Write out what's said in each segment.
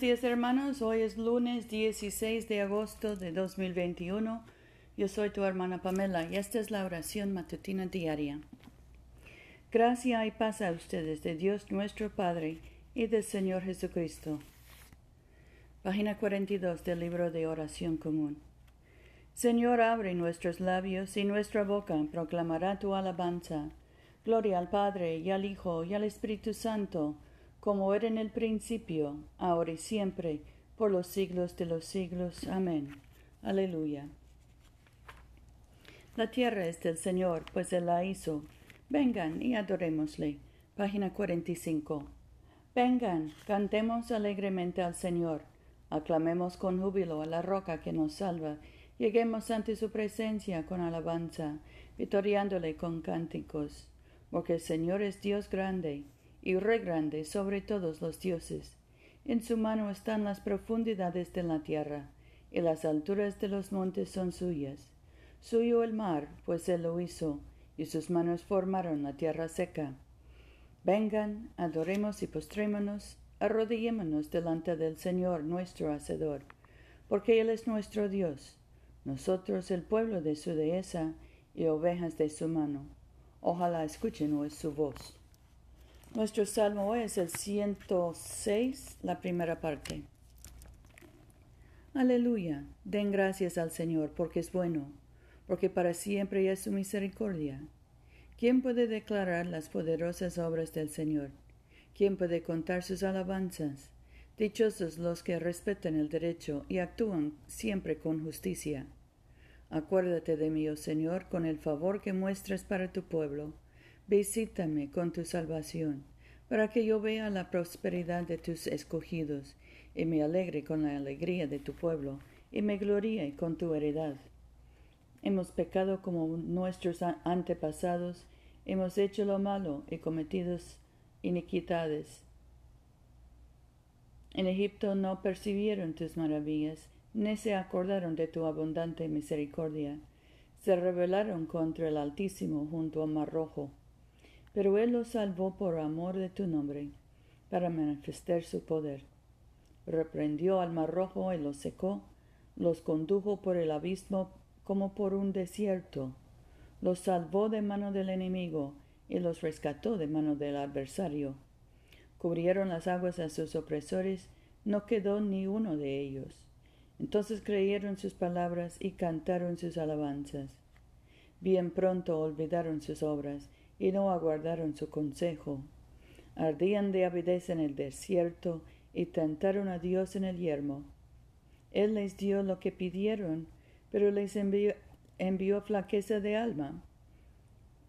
Buenos hermanos, hoy es lunes 16 de agosto de 2021. Yo soy tu hermana Pamela y esta es la oración matutina diaria. Gracia y paz a ustedes de Dios nuestro Padre y del Señor Jesucristo. Página 42 del libro de oración común. Señor, abre nuestros labios y nuestra boca proclamará tu alabanza. Gloria al Padre y al Hijo y al Espíritu Santo como era en el principio, ahora y siempre, por los siglos de los siglos. Amén. Aleluya. La tierra es del Señor, pues Él la hizo. Vengan y adorémosle. Página 45. Vengan, cantemos alegremente al Señor. Aclamemos con júbilo a la roca que nos salva. Lleguemos ante su presencia con alabanza, vitoriándole con cánticos. Porque el Señor es Dios grande y re grande sobre todos los dioses. En su mano están las profundidades de la tierra, y las alturas de los montes son suyas. Suyo el mar, pues él lo hizo, y sus manos formaron la tierra seca. Vengan, adoremos y postrémonos, arrodillémonos delante del Señor nuestro Hacedor, porque Él es nuestro Dios, nosotros el pueblo de su dehesa y ovejas de su mano. Ojalá escuchen hoy su voz. Nuestro salmo es el 106, la primera parte. Aleluya, den gracias al Señor porque es bueno, porque para siempre es su misericordia. ¿Quién puede declarar las poderosas obras del Señor? ¿Quién puede contar sus alabanzas? Dichosos los que respetan el derecho y actúan siempre con justicia. Acuérdate de mí, oh Señor, con el favor que muestras para tu pueblo Visítame con tu salvación, para que yo vea la prosperidad de tus escogidos, y me alegre con la alegría de tu pueblo, y me gloríe con tu heredad. Hemos pecado como nuestros antepasados, hemos hecho lo malo y cometido iniquidades. En Egipto no percibieron tus maravillas, ni se acordaron de tu abundante misericordia. Se rebelaron contra el Altísimo junto al Mar Rojo pero Él los salvó por amor de tu nombre, para manifestar su poder. Reprendió al mar rojo y los secó, los condujo por el abismo como por un desierto, los salvó de mano del enemigo y los rescató de mano del adversario. Cubrieron las aguas a sus opresores, no quedó ni uno de ellos. Entonces creyeron sus palabras y cantaron sus alabanzas. Bien pronto olvidaron sus obras y no aguardaron su consejo. Ardían de avidez en el desierto y tentaron a Dios en el yermo. Él les dio lo que pidieron, pero les envió, envió flaqueza de alma.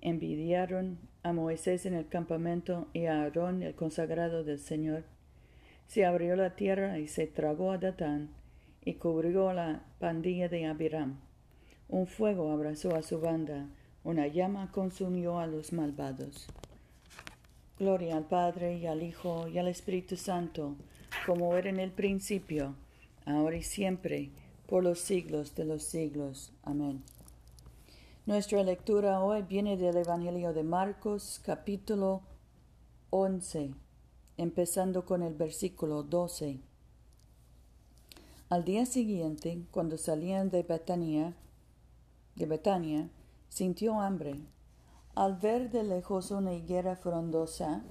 Envidiaron a Moisés en el campamento y a Aarón el consagrado del Señor. Se abrió la tierra y se tragó a Datán y cubrió la pandilla de Abiram. Un fuego abrazó a su banda, una llama consumió a los malvados. Gloria al Padre y al Hijo y al Espíritu Santo, como era en el principio, ahora y siempre, por los siglos de los siglos. Amén. Nuestra lectura hoy viene del Evangelio de Marcos, capítulo 11, empezando con el versículo 12. Al día siguiente, cuando salían de Betania, de Betania, sintió hambre. Al ver de lejos una higuera frondosa,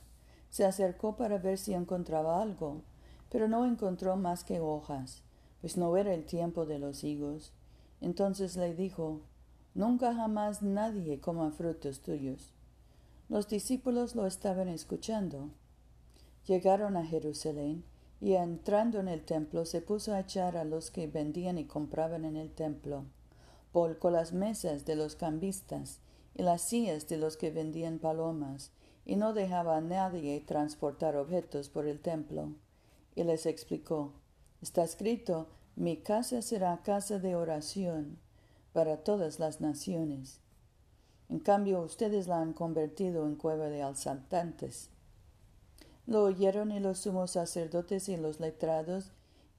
se acercó para ver si encontraba algo, pero no encontró más que hojas, pues no era el tiempo de los higos. Entonces le dijo, Nunca jamás nadie coma frutos tuyos. Los discípulos lo estaban escuchando. Llegaron a Jerusalén y entrando en el templo se puso a echar a los que vendían y compraban en el templo volcó las mesas de los cambistas y las sillas de los que vendían palomas, y no dejaba a nadie transportar objetos por el templo. Y les explicó, está escrito, mi casa será casa de oración para todas las naciones. En cambio, ustedes la han convertido en cueva de asaltantes. Lo oyeron y los sumos sacerdotes y los letrados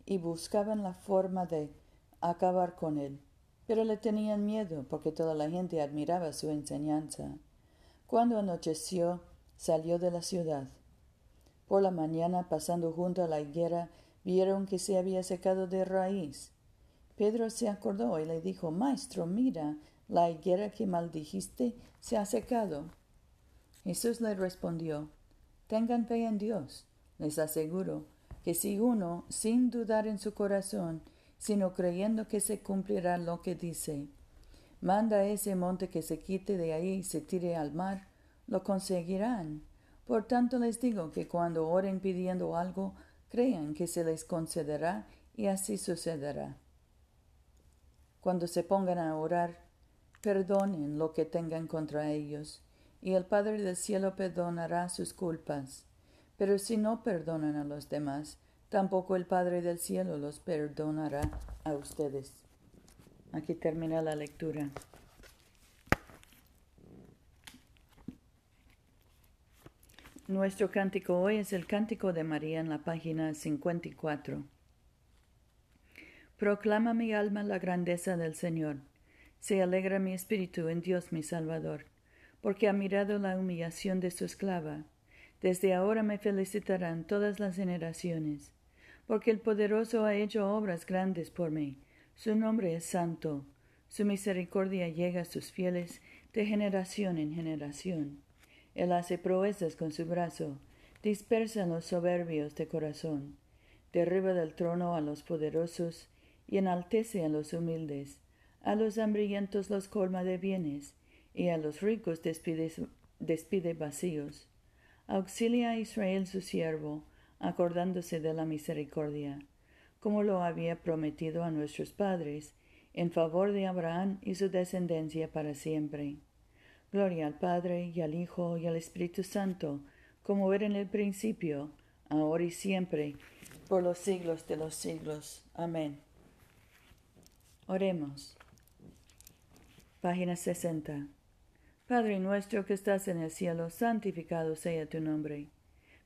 y buscaban la forma de acabar con él pero le tenían miedo porque toda la gente admiraba su enseñanza. Cuando anocheció, salió de la ciudad. Por la mañana, pasando junto a la higuera, vieron que se había secado de raíz. Pedro se acordó y le dijo, Maestro, mira, la higuera que maldijiste se ha secado. Jesús le respondió, Tengan fe en Dios. Les aseguro que si uno, sin dudar en su corazón, sino creyendo que se cumplirá lo que dice, manda a ese monte que se quite de ahí y se tire al mar, lo conseguirán. Por tanto les digo que cuando oren pidiendo algo, crean que se les concederá y así sucederá. Cuando se pongan a orar, perdonen lo que tengan contra ellos, y el Padre del cielo perdonará sus culpas. Pero si no perdonan a los demás, tampoco el Padre del cielo los perdonará a ustedes. Aquí termina la lectura. Nuestro cántico hoy es el cántico de María en la página 54. Proclama mi alma la grandeza del Señor. Se alegra mi espíritu en Dios mi Salvador, porque ha mirado la humillación de su esclava. Desde ahora me felicitarán todas las generaciones, porque el poderoso ha hecho obras grandes por mí. Su nombre es santo. Su misericordia llega a sus fieles de generación en generación. Él hace proezas con su brazo, dispersa a los soberbios de corazón, derriba del trono a los poderosos, y enaltece a los humildes, a los hambrientos los colma de bienes, y a los ricos despide, despide vacíos. Auxilia a Israel su siervo, acordándose de la misericordia, como lo había prometido a nuestros padres, en favor de Abraham y su descendencia para siempre. Gloria al Padre y al Hijo y al Espíritu Santo, como era en el principio, ahora y siempre, por los siglos de los siglos. Amén. Oremos. Página 60. Padre nuestro que estás en el cielo, santificado sea tu nombre.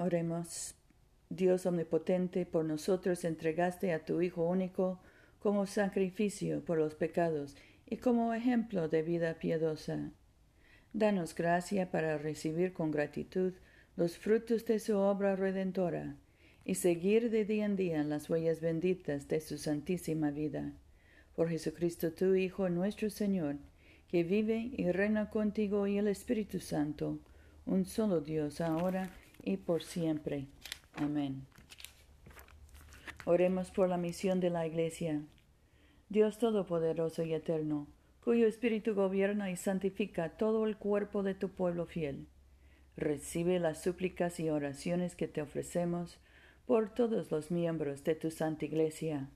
Oremos. Dios omnipotente, por nosotros entregaste a tu Hijo único como sacrificio por los pecados y como ejemplo de vida piadosa. Danos gracia para recibir con gratitud los frutos de su obra redentora y seguir de día en día las huellas benditas de su santísima vida por Jesucristo tu Hijo nuestro Señor, que vive y reina contigo y el Espíritu Santo, un solo Dios ahora y por siempre. Amén. Oremos por la misión de la Iglesia. Dios Todopoderoso y Eterno, cuyo Espíritu gobierna y santifica todo el cuerpo de tu pueblo fiel. Recibe las súplicas y oraciones que te ofrecemos por todos los miembros de tu Santa Iglesia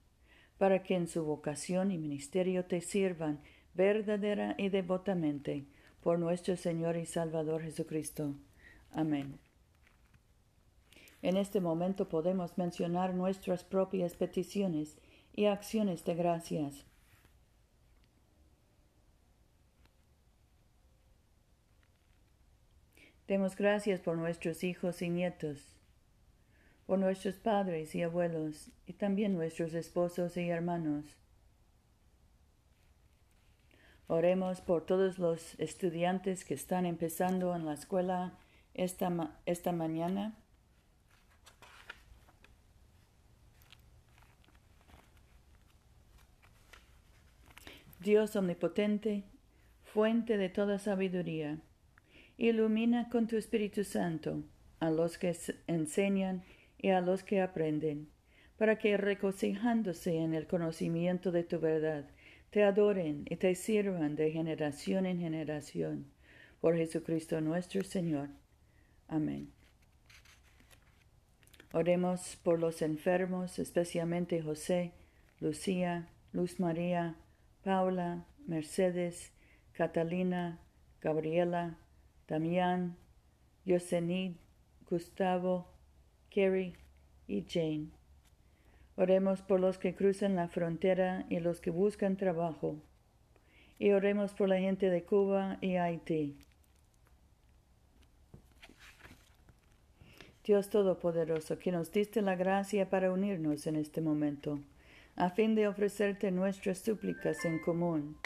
para que en su vocación y ministerio te sirvan verdadera y devotamente por nuestro Señor y Salvador Jesucristo. Amén. En este momento podemos mencionar nuestras propias peticiones y acciones de gracias. Demos gracias por nuestros hijos y nietos por nuestros padres y abuelos, y también nuestros esposos y hermanos. Oremos por todos los estudiantes que están empezando en la escuela esta, esta mañana. Dios omnipotente, fuente de toda sabiduría, ilumina con tu Espíritu Santo a los que enseñan y a los que aprenden, para que regocijándose en el conocimiento de tu verdad, te adoren y te sirvan de generación en generación. Por Jesucristo nuestro Señor. Amén. Oremos por los enfermos, especialmente José, Lucía, Luz María, Paula, Mercedes, Catalina, Gabriela, Damián, Yosenid, Gustavo, Carrie y Jane. Oremos por los que cruzan la frontera y los que buscan trabajo. Y oremos por la gente de Cuba y Haití. Dios Todopoderoso, que nos diste la gracia para unirnos en este momento, a fin de ofrecerte nuestras súplicas en común,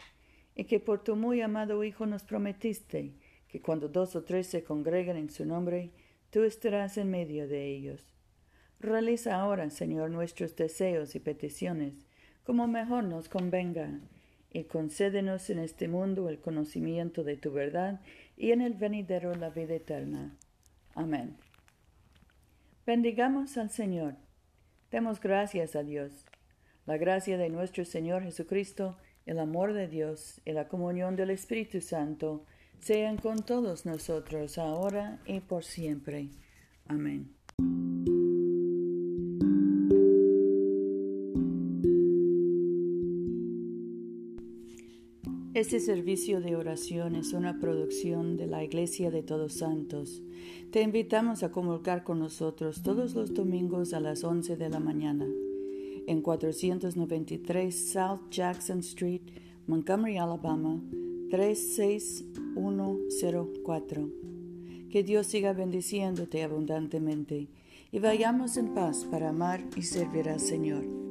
y que por tu muy amado Hijo nos prometiste que cuando dos o tres se congregan en su nombre, tú estarás en medio de ellos. Realiza ahora, Señor, nuestros deseos y peticiones, como mejor nos convenga, y concédenos en este mundo el conocimiento de tu verdad y en el venidero la vida eterna. Amén. Bendigamos al Señor. Demos gracias a Dios. La gracia de nuestro Señor Jesucristo, el amor de Dios y la comunión del Espíritu Santo sean con todos nosotros ahora y por siempre. Amén. Este servicio de oración es una producción de la Iglesia de Todos Santos. Te invitamos a comulgar con nosotros todos los domingos a las 11 de la mañana en 493 South Jackson Street, Montgomery, Alabama 36104. Que Dios siga bendiciéndote abundantemente y vayamos en paz para amar y servir al Señor.